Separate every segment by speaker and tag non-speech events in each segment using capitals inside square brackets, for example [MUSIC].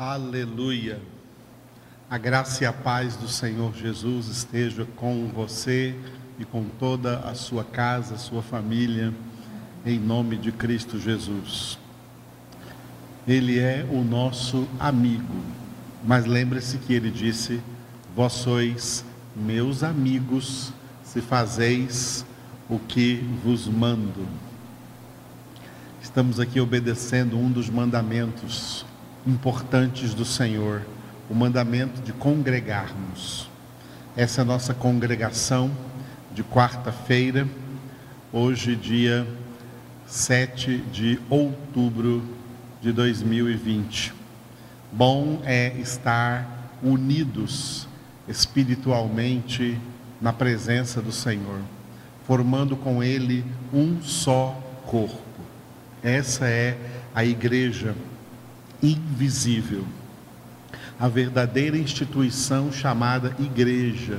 Speaker 1: Aleluia. A graça e a paz do Senhor Jesus esteja com você e com toda a sua casa, sua família, em nome de Cristo Jesus. Ele é o nosso amigo, mas lembre-se que ele disse: Vós sois meus amigos se fazeis o que vos mando. Estamos aqui obedecendo um dos mandamentos importantes do Senhor, o mandamento de congregarmos. Essa é a nossa congregação de quarta-feira, hoje, dia 7 de outubro de 2020. Bom é estar unidos espiritualmente na presença do Senhor, formando com Ele um só corpo. Essa é a igreja invisível, a verdadeira instituição chamada igreja.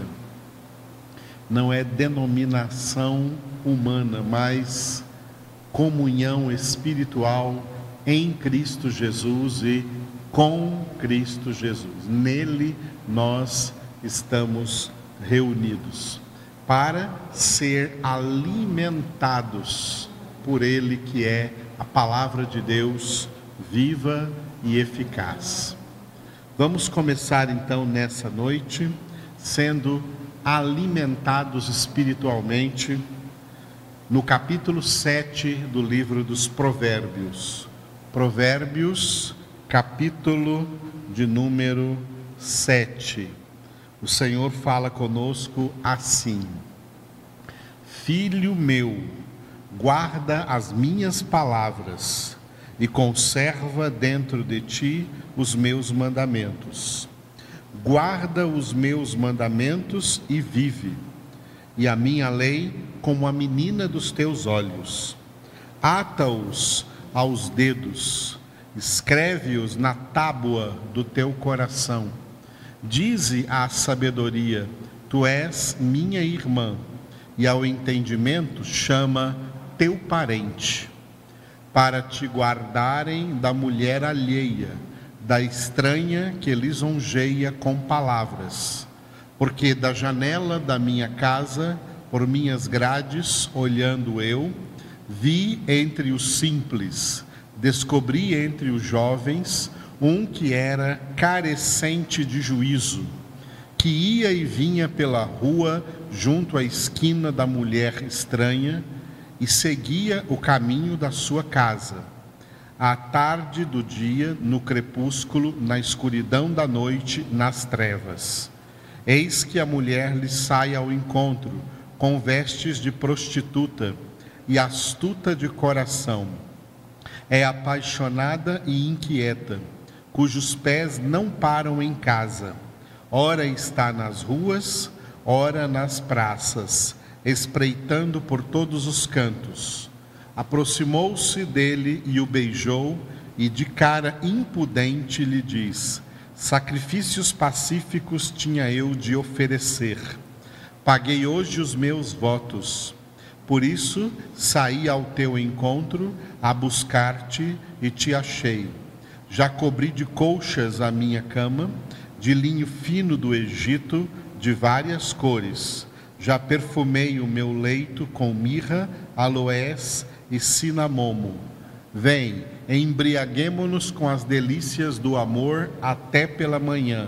Speaker 1: Não é denominação humana, mas comunhão espiritual em Cristo Jesus e com Cristo Jesus. Nele nós estamos reunidos para ser alimentados por Ele, que é a palavra de Deus viva e eficaz. Vamos começar então nessa noite sendo alimentados espiritualmente no capítulo 7 do livro dos Provérbios. Provérbios, capítulo de número 7. O Senhor fala conosco assim: Filho meu, guarda as minhas palavras e conserva dentro de ti os meus mandamentos. Guarda os meus mandamentos e vive, e a minha lei como a menina dos teus olhos. Ata-os aos dedos, escreve-os na tábua do teu coração. Dize à sabedoria: Tu és minha irmã, e ao entendimento chama teu parente para te guardarem da mulher alheia, da estranha que lisonjeia com palavras. Porque da janela da minha casa, por minhas grades, olhando eu, vi entre os simples, descobri entre os jovens um que era carecente de juízo, que ia e vinha pela rua junto à esquina da mulher estranha, e seguia o caminho da sua casa. À tarde do dia, no crepúsculo, na escuridão da noite, nas trevas. Eis que a mulher lhe sai ao encontro, com vestes de prostituta e astuta de coração. É apaixonada e inquieta, cujos pés não param em casa. Ora está nas ruas, ora nas praças espreitando por todos os cantos. Aproximou-se dele e o beijou, e de cara impudente lhe diz: Sacrifícios pacíficos tinha eu de oferecer. Paguei hoje os meus votos. Por isso saí ao teu encontro a buscar-te e te achei. Já cobri de colchas a minha cama, de linho fino do Egito, de várias cores já perfumei o meu leito com mirra, aloés e cinamomo. Vem, embriaguemo-nos com as delícias do amor até pela manhã.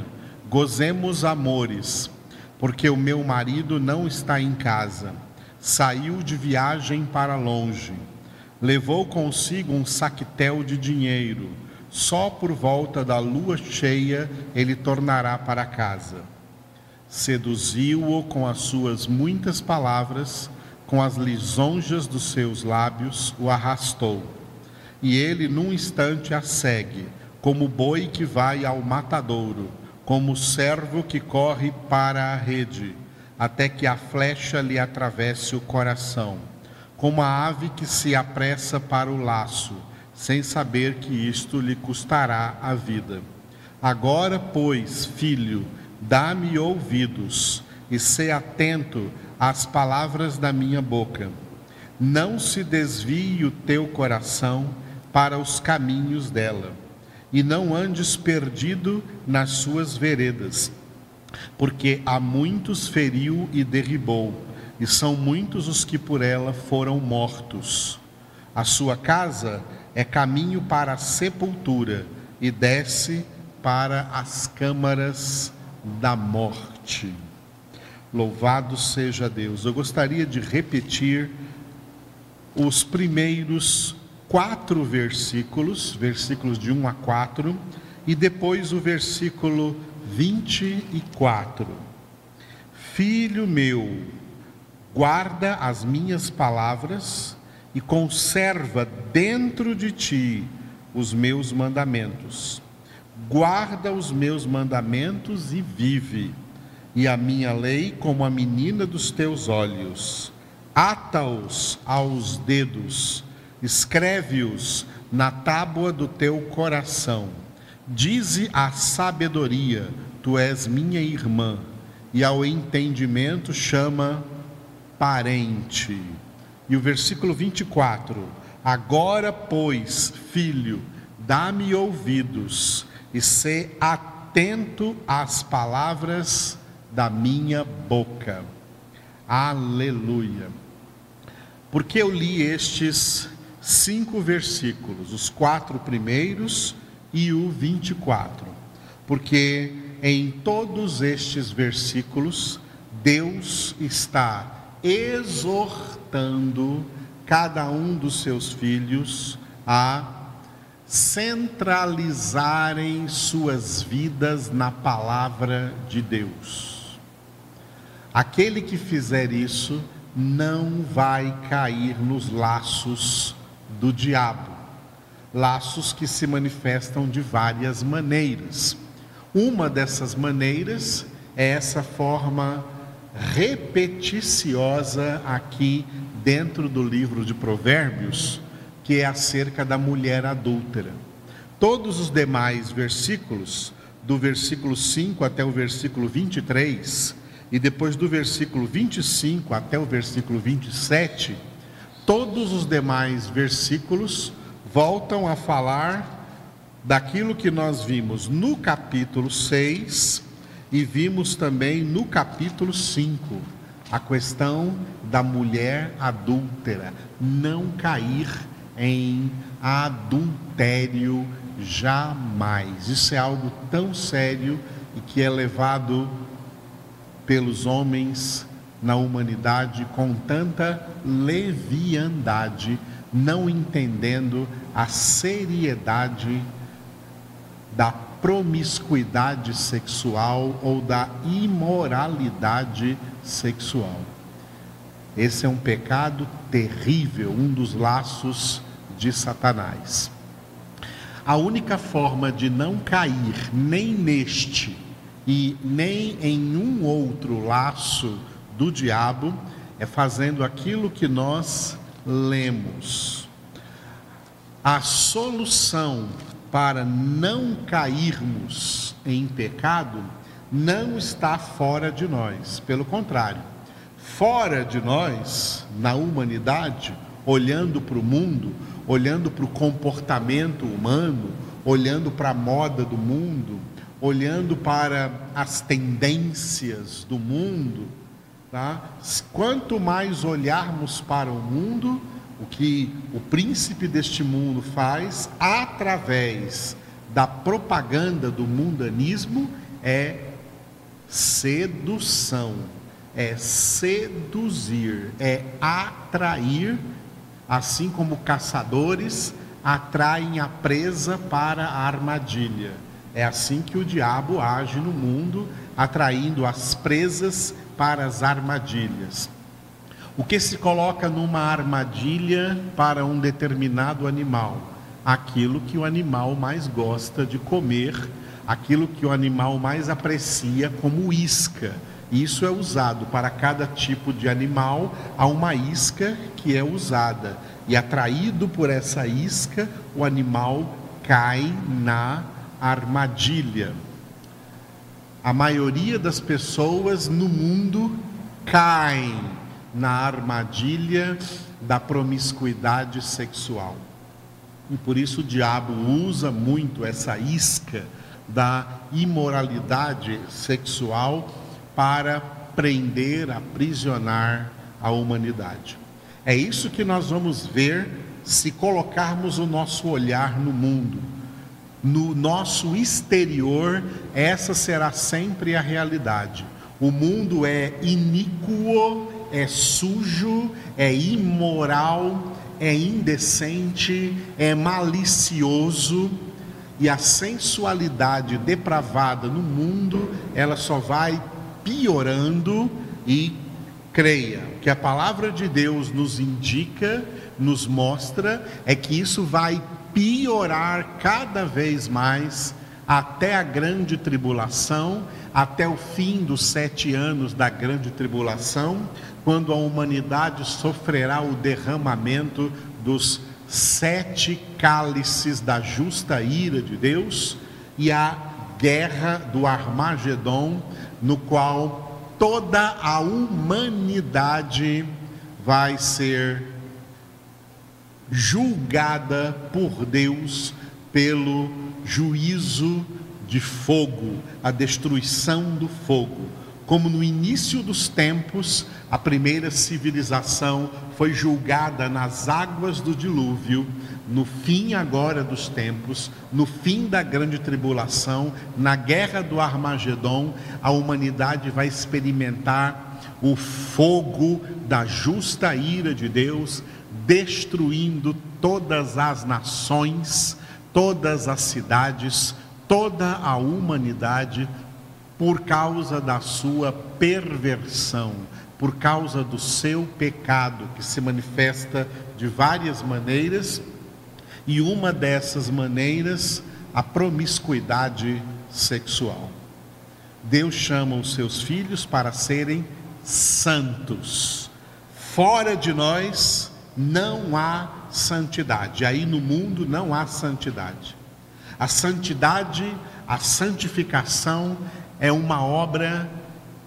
Speaker 1: Gozemos amores, porque o meu marido não está em casa. Saiu de viagem para longe. Levou consigo um saquetel de dinheiro. Só por volta da lua cheia ele tornará para casa seduziu-o com as suas muitas palavras, com as lisonjas dos seus lábios, o arrastou. E ele, num instante, a segue, como boi que vai ao matadouro, como servo que corre para a rede, até que a flecha lhe atravesse o coração, como a ave que se apressa para o laço, sem saber que isto lhe custará a vida. Agora, pois, filho, Dá-me ouvidos e sê atento às palavras da minha boca. Não se desvie o teu coração para os caminhos dela, e não andes perdido nas suas veredas, porque há muitos feriu e derribou, e são muitos os que por ela foram mortos. A sua casa é caminho para a sepultura e desce para as câmaras da morte. Louvado seja Deus. Eu gostaria de repetir os primeiros quatro versículos, versículos de 1 a 4, e depois o versículo 24. Filho meu, guarda as minhas palavras e conserva dentro de ti os meus mandamentos. Guarda os meus mandamentos e vive, e a minha lei como a menina dos teus olhos. Ata-os aos dedos, escreve-os na tábua do teu coração. Dize a sabedoria: Tu és minha irmã, e ao entendimento chama parente. E o versículo 24: Agora, pois, filho, dá-me ouvidos e sê atento às palavras da minha boca. Aleluia. Porque eu li estes cinco versículos, os quatro primeiros e o 24? Porque em todos estes versículos, Deus está exortando cada um dos seus filhos a centralizarem suas vidas na palavra de Deus. Aquele que fizer isso não vai cair nos laços do diabo, laços que se manifestam de várias maneiras. Uma dessas maneiras é essa forma repeticiosa aqui dentro do livro de Provérbios, que é acerca da mulher adúltera. Todos os demais versículos, do versículo 5 até o versículo 23, e depois do versículo 25 até o versículo 27, todos os demais versículos voltam a falar daquilo que nós vimos no capítulo 6 e vimos também no capítulo 5 a questão da mulher adúltera, não cair em adultério jamais. Isso é algo tão sério e que é levado pelos homens na humanidade com tanta leviandade, não entendendo a seriedade da promiscuidade sexual ou da imoralidade sexual. Esse é um pecado terrível, um dos laços de Satanás. A única forma de não cair nem neste e nem em um outro laço do diabo é fazendo aquilo que nós lemos. A solução para não cairmos em pecado não está fora de nós, pelo contrário, fora de nós, na humanidade, olhando para o mundo, olhando para o comportamento humano, olhando para a moda do mundo, olhando para as tendências do mundo, tá? quanto mais olharmos para o mundo, o que o príncipe deste mundo faz através da propaganda do mundanismo é sedução, é seduzir, é atrair, assim como caçadores atraem a presa para a armadilha. É assim que o diabo age no mundo, atraindo as presas para as armadilhas. O que se coloca numa armadilha para um determinado animal? Aquilo que o animal mais gosta de comer, aquilo que o animal mais aprecia como isca. Isso é usado para cada tipo de animal, há uma isca que é usada. E atraído por essa isca, o animal cai na armadilha. A maioria das pessoas no mundo caem na armadilha da promiscuidade sexual. E por isso o diabo usa muito essa isca da imoralidade sexual para prender, aprisionar a humanidade. É isso que nós vamos ver se colocarmos o nosso olhar no mundo. No nosso exterior, essa será sempre a realidade. O mundo é iníquo, é sujo, é imoral, é indecente, é malicioso e a sensualidade depravada no mundo, ela só vai piorando e creia que a palavra de Deus nos indica, nos mostra é que isso vai piorar cada vez mais até a grande tribulação, até o fim dos sete anos da grande tribulação, quando a humanidade sofrerá o derramamento dos sete cálices da justa ira de Deus e a guerra do Armagedon, no qual toda a humanidade vai ser julgada por Deus pelo juízo de fogo, a destruição do fogo. Como no início dos tempos, a primeira civilização foi julgada nas águas do dilúvio, no fim agora dos tempos, no fim da grande tribulação, na guerra do Armagedon, a humanidade vai experimentar o fogo da justa ira de Deus, destruindo todas as nações, todas as cidades, toda a humanidade por causa da sua perversão, por causa do seu pecado que se manifesta de várias maneiras, e uma dessas maneiras, a promiscuidade sexual. Deus chama os seus filhos para serem santos. Fora de nós não há santidade. Aí no mundo não há santidade. A santidade, a santificação é uma obra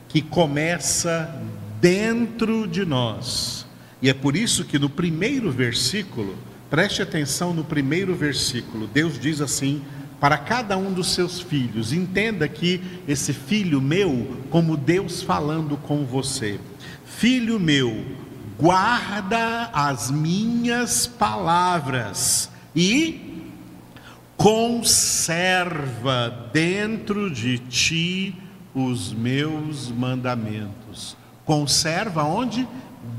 Speaker 1: que começa dentro de nós. E é por isso que no primeiro versículo, preste atenção no primeiro versículo, Deus diz assim: para cada um dos seus filhos, entenda que esse filho meu, como Deus falando com você, filho meu, guarda as minhas palavras e conserva dentro de ti os meus mandamentos. Conserva onde?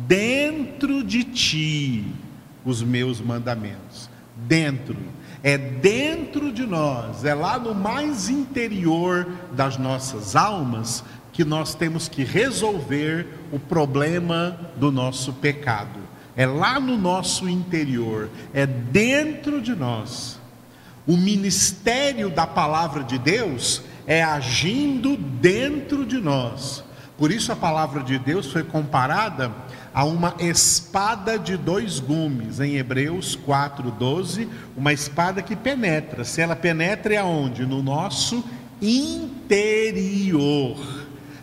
Speaker 1: Dentro de ti os meus mandamentos. Dentro. É dentro de nós, é lá no mais interior das nossas almas que nós temos que resolver o problema do nosso pecado. É lá no nosso interior, é dentro de nós. O ministério da palavra de Deus é agindo dentro de nós. Por isso a palavra de Deus foi comparada a uma espada de dois gumes, em Hebreus 4:12, uma espada que penetra. Se ela penetra é aonde? No nosso interior.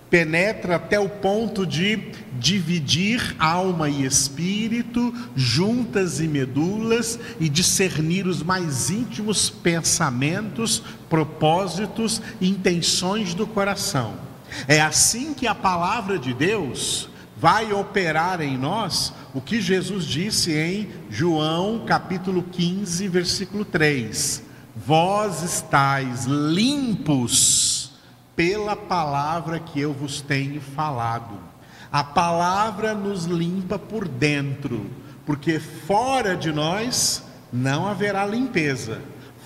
Speaker 1: Penetra até o ponto de dividir alma e espírito, juntas e medulas, e discernir os mais íntimos pensamentos, propósitos e intenções do coração. É assim que a palavra de Deus vai operar em nós o que Jesus disse em João capítulo 15, versículo 3: Vós estáis limpos pela palavra que eu vos tenho falado. A palavra nos limpa por dentro, porque fora de nós não haverá limpeza.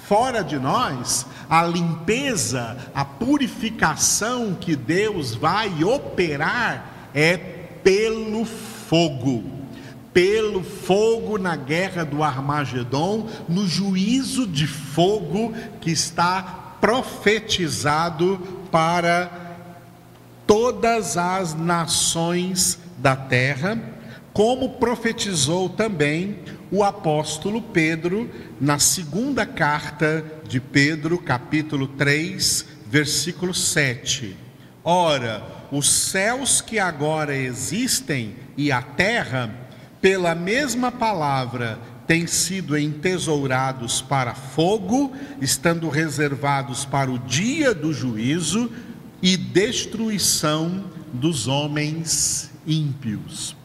Speaker 1: Fora de nós, a limpeza, a purificação que Deus vai operar é pelo fogo. Pelo fogo na guerra do Armagedon, no juízo de fogo que está profetizado para todas as nações da terra, como profetizou também o apóstolo Pedro na segunda carta de Pedro, capítulo 3, versículo 7. Ora, os céus que agora existem e a terra, pela mesma palavra têm sido entesourados para fogo, estando reservados para o dia do juízo e destruição dos homens ímpios.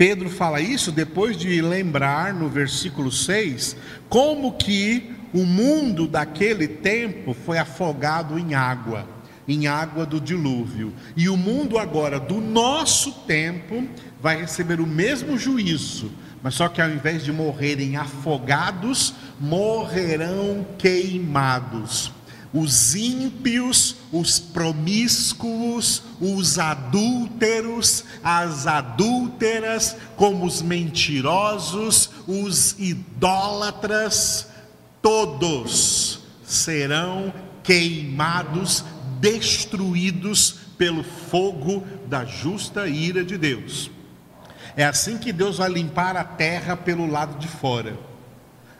Speaker 1: Pedro fala isso depois de lembrar no versículo 6 como que o mundo daquele tempo foi afogado em água, em água do dilúvio. E o mundo agora do nosso tempo vai receber o mesmo juízo, mas só que ao invés de morrerem afogados, morrerão queimados os ímpios, os promíscuos, os adúlteros, as adúlteras, como os mentirosos, os idólatras, todos serão queimados, destruídos pelo fogo da justa ira de Deus. É assim que Deus vai limpar a terra pelo lado de fora.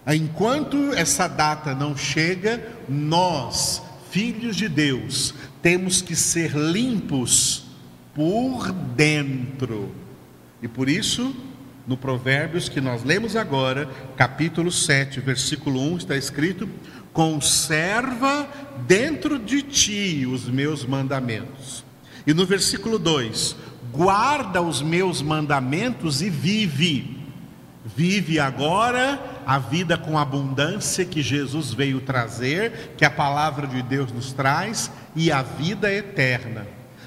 Speaker 1: Enquanto essa data não chega, nós, filhos de Deus, temos que ser limpos por dentro. E por isso, no Provérbios que nós lemos agora, capítulo 7, versículo 1, está escrito: Conserva dentro de ti os meus mandamentos. E no versículo 2: Guarda os meus mandamentos e vive. Vive agora a vida com abundância que Jesus veio trazer, que a palavra de Deus nos traz, e a vida eterna.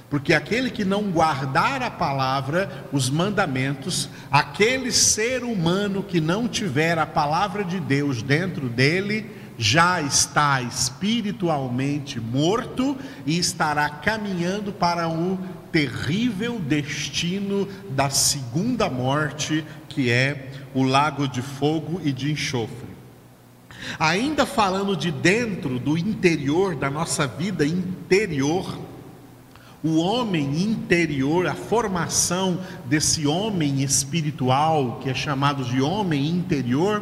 Speaker 1: Porque aquele que não guardar a palavra, os mandamentos, aquele ser humano que não tiver a palavra de Deus dentro dele, já está espiritualmente morto e estará caminhando para o terrível destino da segunda morte, que é o lago de fogo e de enxofre. Ainda falando de dentro, do interior, da nossa vida interior, o homem interior, a formação desse homem espiritual, que é chamado de homem interior,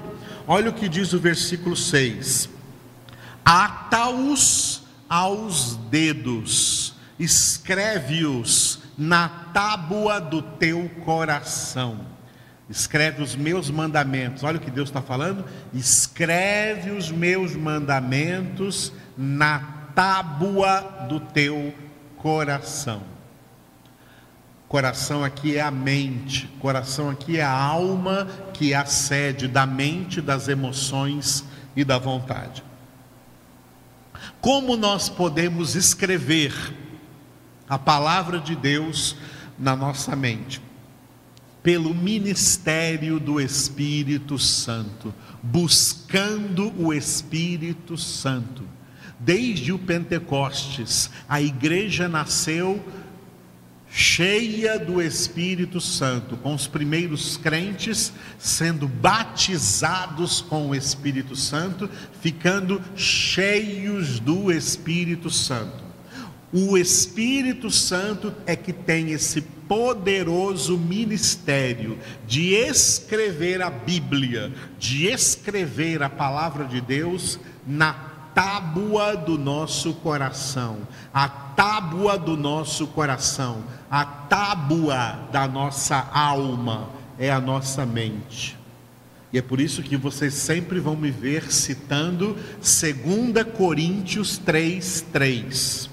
Speaker 1: olha o que diz o versículo 6: Ata-os aos dedos, escreve-os na tábua do teu coração Escreve os meus mandamentos. Olha o que Deus está falando. Escreve os meus mandamentos na tábua do teu coração. Coração aqui é a mente, coração aqui é a alma que é a sede da mente, das emoções e da vontade. Como nós podemos escrever a palavra de Deus na nossa mente? pelo ministério do Espírito Santo, buscando o Espírito Santo. Desde o Pentecostes, a igreja nasceu cheia do Espírito Santo, com os primeiros crentes sendo batizados com o Espírito Santo, ficando cheios do Espírito Santo. O Espírito Santo é que tem esse poderoso ministério de escrever a Bíblia, de escrever a palavra de Deus na tábua do nosso coração, a tábua do nosso coração, a tábua da nossa alma é a nossa mente. E é por isso que vocês sempre vão me ver citando 2 Coríntios 3, 3,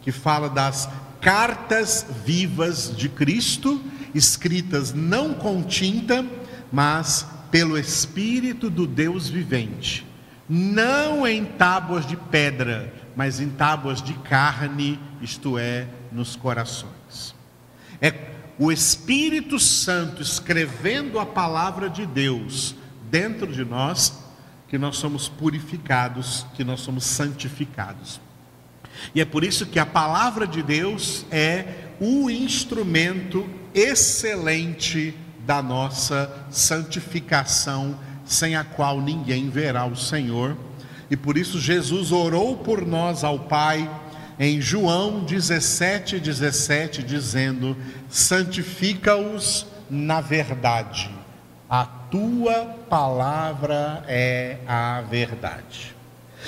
Speaker 1: que fala das cartas vivas de Cristo, escritas não com tinta, mas pelo Espírito do Deus vivente, não em tábuas de pedra, mas em tábuas de carne, isto é, nos corações. É o Espírito Santo escrevendo a palavra de Deus dentro de nós que nós somos purificados, que nós somos santificados. E é por isso que a palavra de Deus é o instrumento excelente da nossa santificação, sem a qual ninguém verá o Senhor. E por isso Jesus orou por nós ao Pai em João 17, 17, dizendo: santifica-os na verdade, a tua palavra é a verdade.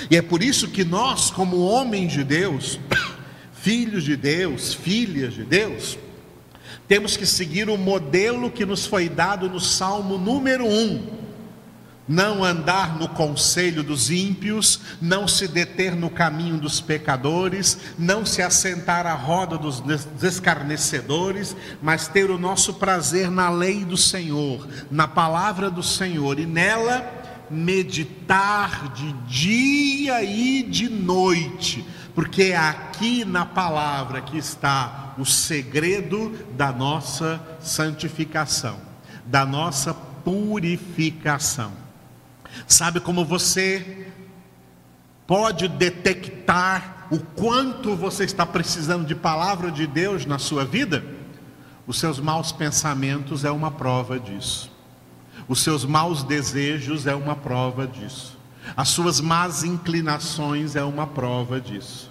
Speaker 1: E é por isso que nós, como homens de Deus, [COUGHS] filhos de Deus, filhas de Deus, temos que seguir o modelo que nos foi dado no Salmo número 1. Não andar no conselho dos ímpios, não se deter no caminho dos pecadores, não se assentar à roda dos escarnecedores, mas ter o nosso prazer na lei do Senhor, na palavra do Senhor e nela meditar de dia e de noite, porque é aqui na palavra que está o segredo da nossa santificação, da nossa purificação. Sabe como você pode detectar o quanto você está precisando de palavra de Deus na sua vida? Os seus maus pensamentos é uma prova disso. Os seus maus desejos é uma prova disso. As suas más inclinações é uma prova disso.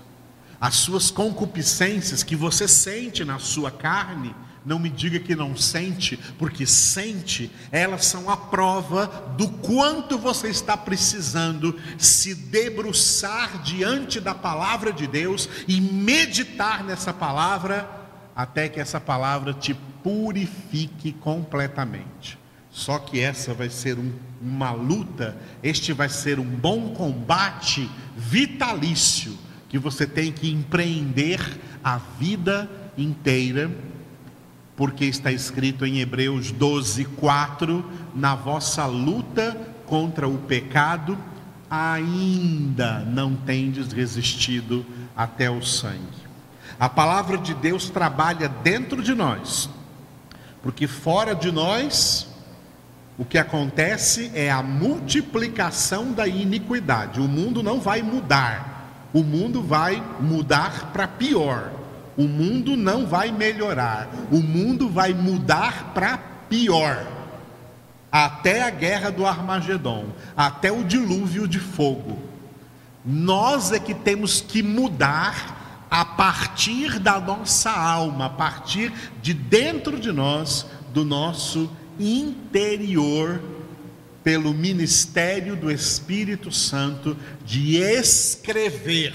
Speaker 1: As suas concupiscências que você sente na sua carne não me diga que não sente, porque sente, elas são a prova do quanto você está precisando se debruçar diante da palavra de Deus e meditar nessa palavra, até que essa palavra te purifique completamente. Só que essa vai ser um, uma luta, este vai ser um bom combate vitalício que você tem que empreender a vida inteira porque está escrito em Hebreus 12, 4: na vossa luta contra o pecado, ainda não tendes resistido até o sangue. A palavra de Deus trabalha dentro de nós, porque fora de nós, o que acontece é a multiplicação da iniquidade. O mundo não vai mudar, o mundo vai mudar para pior. O mundo não vai melhorar, o mundo vai mudar para pior. Até a guerra do Armagedon, até o dilúvio de fogo. Nós é que temos que mudar a partir da nossa alma, a partir de dentro de nós, do nosso interior, pelo ministério do Espírito Santo, de escrever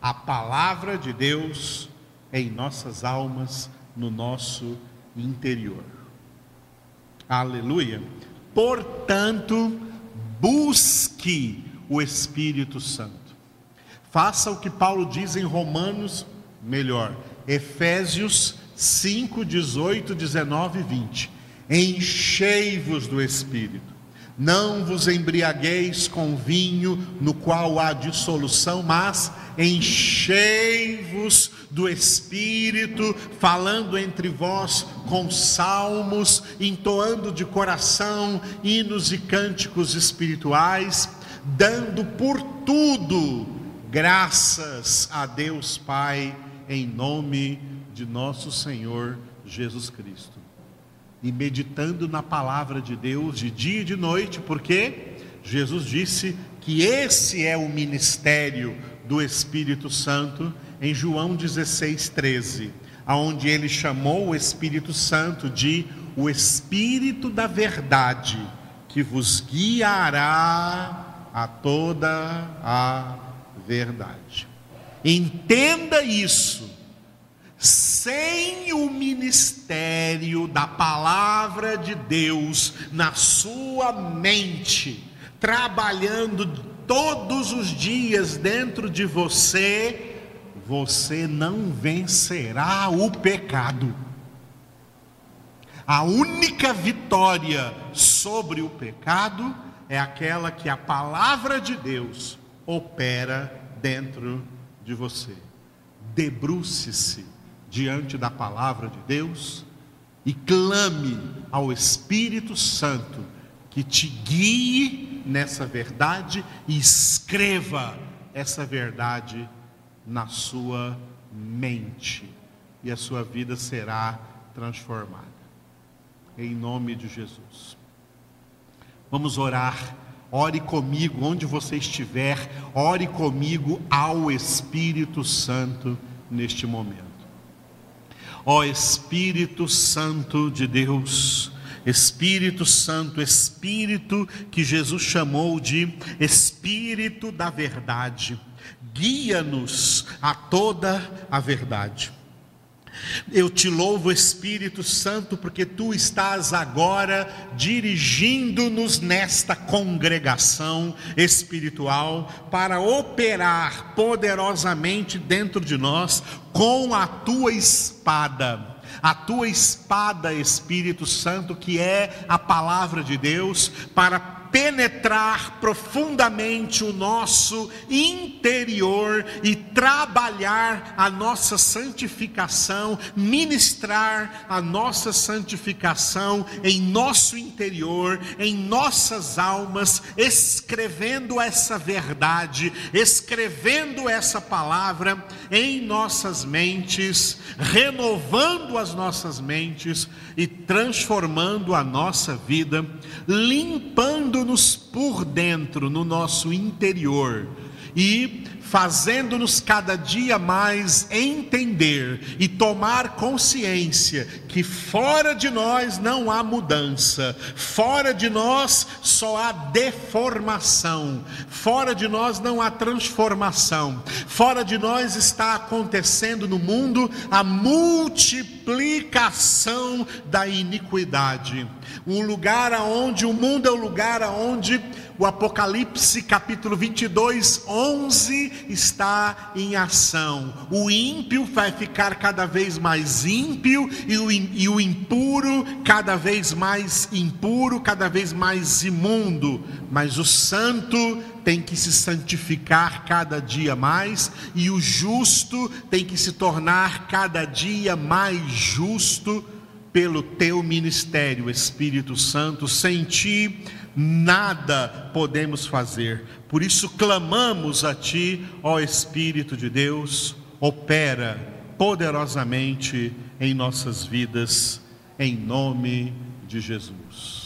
Speaker 1: a palavra de Deus em nossas almas, no nosso interior. Aleluia. Portanto, busque o Espírito Santo. Faça o que Paulo diz em Romanos, melhor, Efésios 5, 18, 19 e 20. Enchei-vos do Espírito não vos embriagueis com vinho no qual há dissolução, mas enchei-vos do Espírito, falando entre vós com salmos, entoando de coração hinos e cânticos espirituais, dando por tudo graças a Deus Pai, em nome de nosso Senhor Jesus Cristo e meditando na palavra de Deus de dia e de noite, porque Jesus disse que esse é o ministério do Espírito Santo em João 16, 13, aonde ele chamou o Espírito Santo de o Espírito da Verdade, que vos guiará a toda a verdade. Entenda isso sem o ministério da palavra de Deus na sua mente, trabalhando todos os dias dentro de você, você não vencerá o pecado. A única vitória sobre o pecado é aquela que a palavra de Deus opera dentro de você. Debruce-se diante da palavra de Deus e clame ao Espírito Santo que te guie nessa verdade e escreva essa verdade na sua mente e a sua vida será transformada. Em nome de Jesus. Vamos orar. Ore comigo onde você estiver, ore comigo ao Espírito Santo neste momento. Ó Espírito Santo de Deus, Espírito Santo, Espírito que Jesus chamou de Espírito da Verdade, guia-nos a toda a verdade. Eu te louvo, Espírito Santo, porque tu estás agora dirigindo-nos nesta congregação espiritual para operar poderosamente dentro de nós com a tua espada. A tua espada, Espírito Santo, que é a palavra de Deus, para penetrar profundamente o nosso interior e trabalhar a nossa santificação, ministrar a nossa santificação em nosso interior, em nossas almas, escrevendo essa verdade, escrevendo essa palavra em nossas mentes, renovando as nossas mentes e transformando a nossa vida, limpando-nos por dentro, no nosso interior. E fazendo-nos cada dia mais entender e tomar consciência que fora de nós não há mudança, fora de nós só há deformação, fora de nós não há transformação, fora de nós está acontecendo no mundo a multiplicação da iniquidade. Um lugar aonde o mundo é o lugar aonde o Apocalipse capítulo 22, 11 está em ação. O ímpio vai ficar cada vez mais ímpio e o, e o impuro cada vez mais impuro, cada vez mais imundo. Mas o santo tem que se santificar cada dia mais e o justo tem que se tornar cada dia mais justo pelo teu ministério, Espírito Santo, sem ti nada podemos fazer. Por isso clamamos a Ti, ó Espírito de Deus, opera poderosamente em nossas vidas, em nome de Jesus.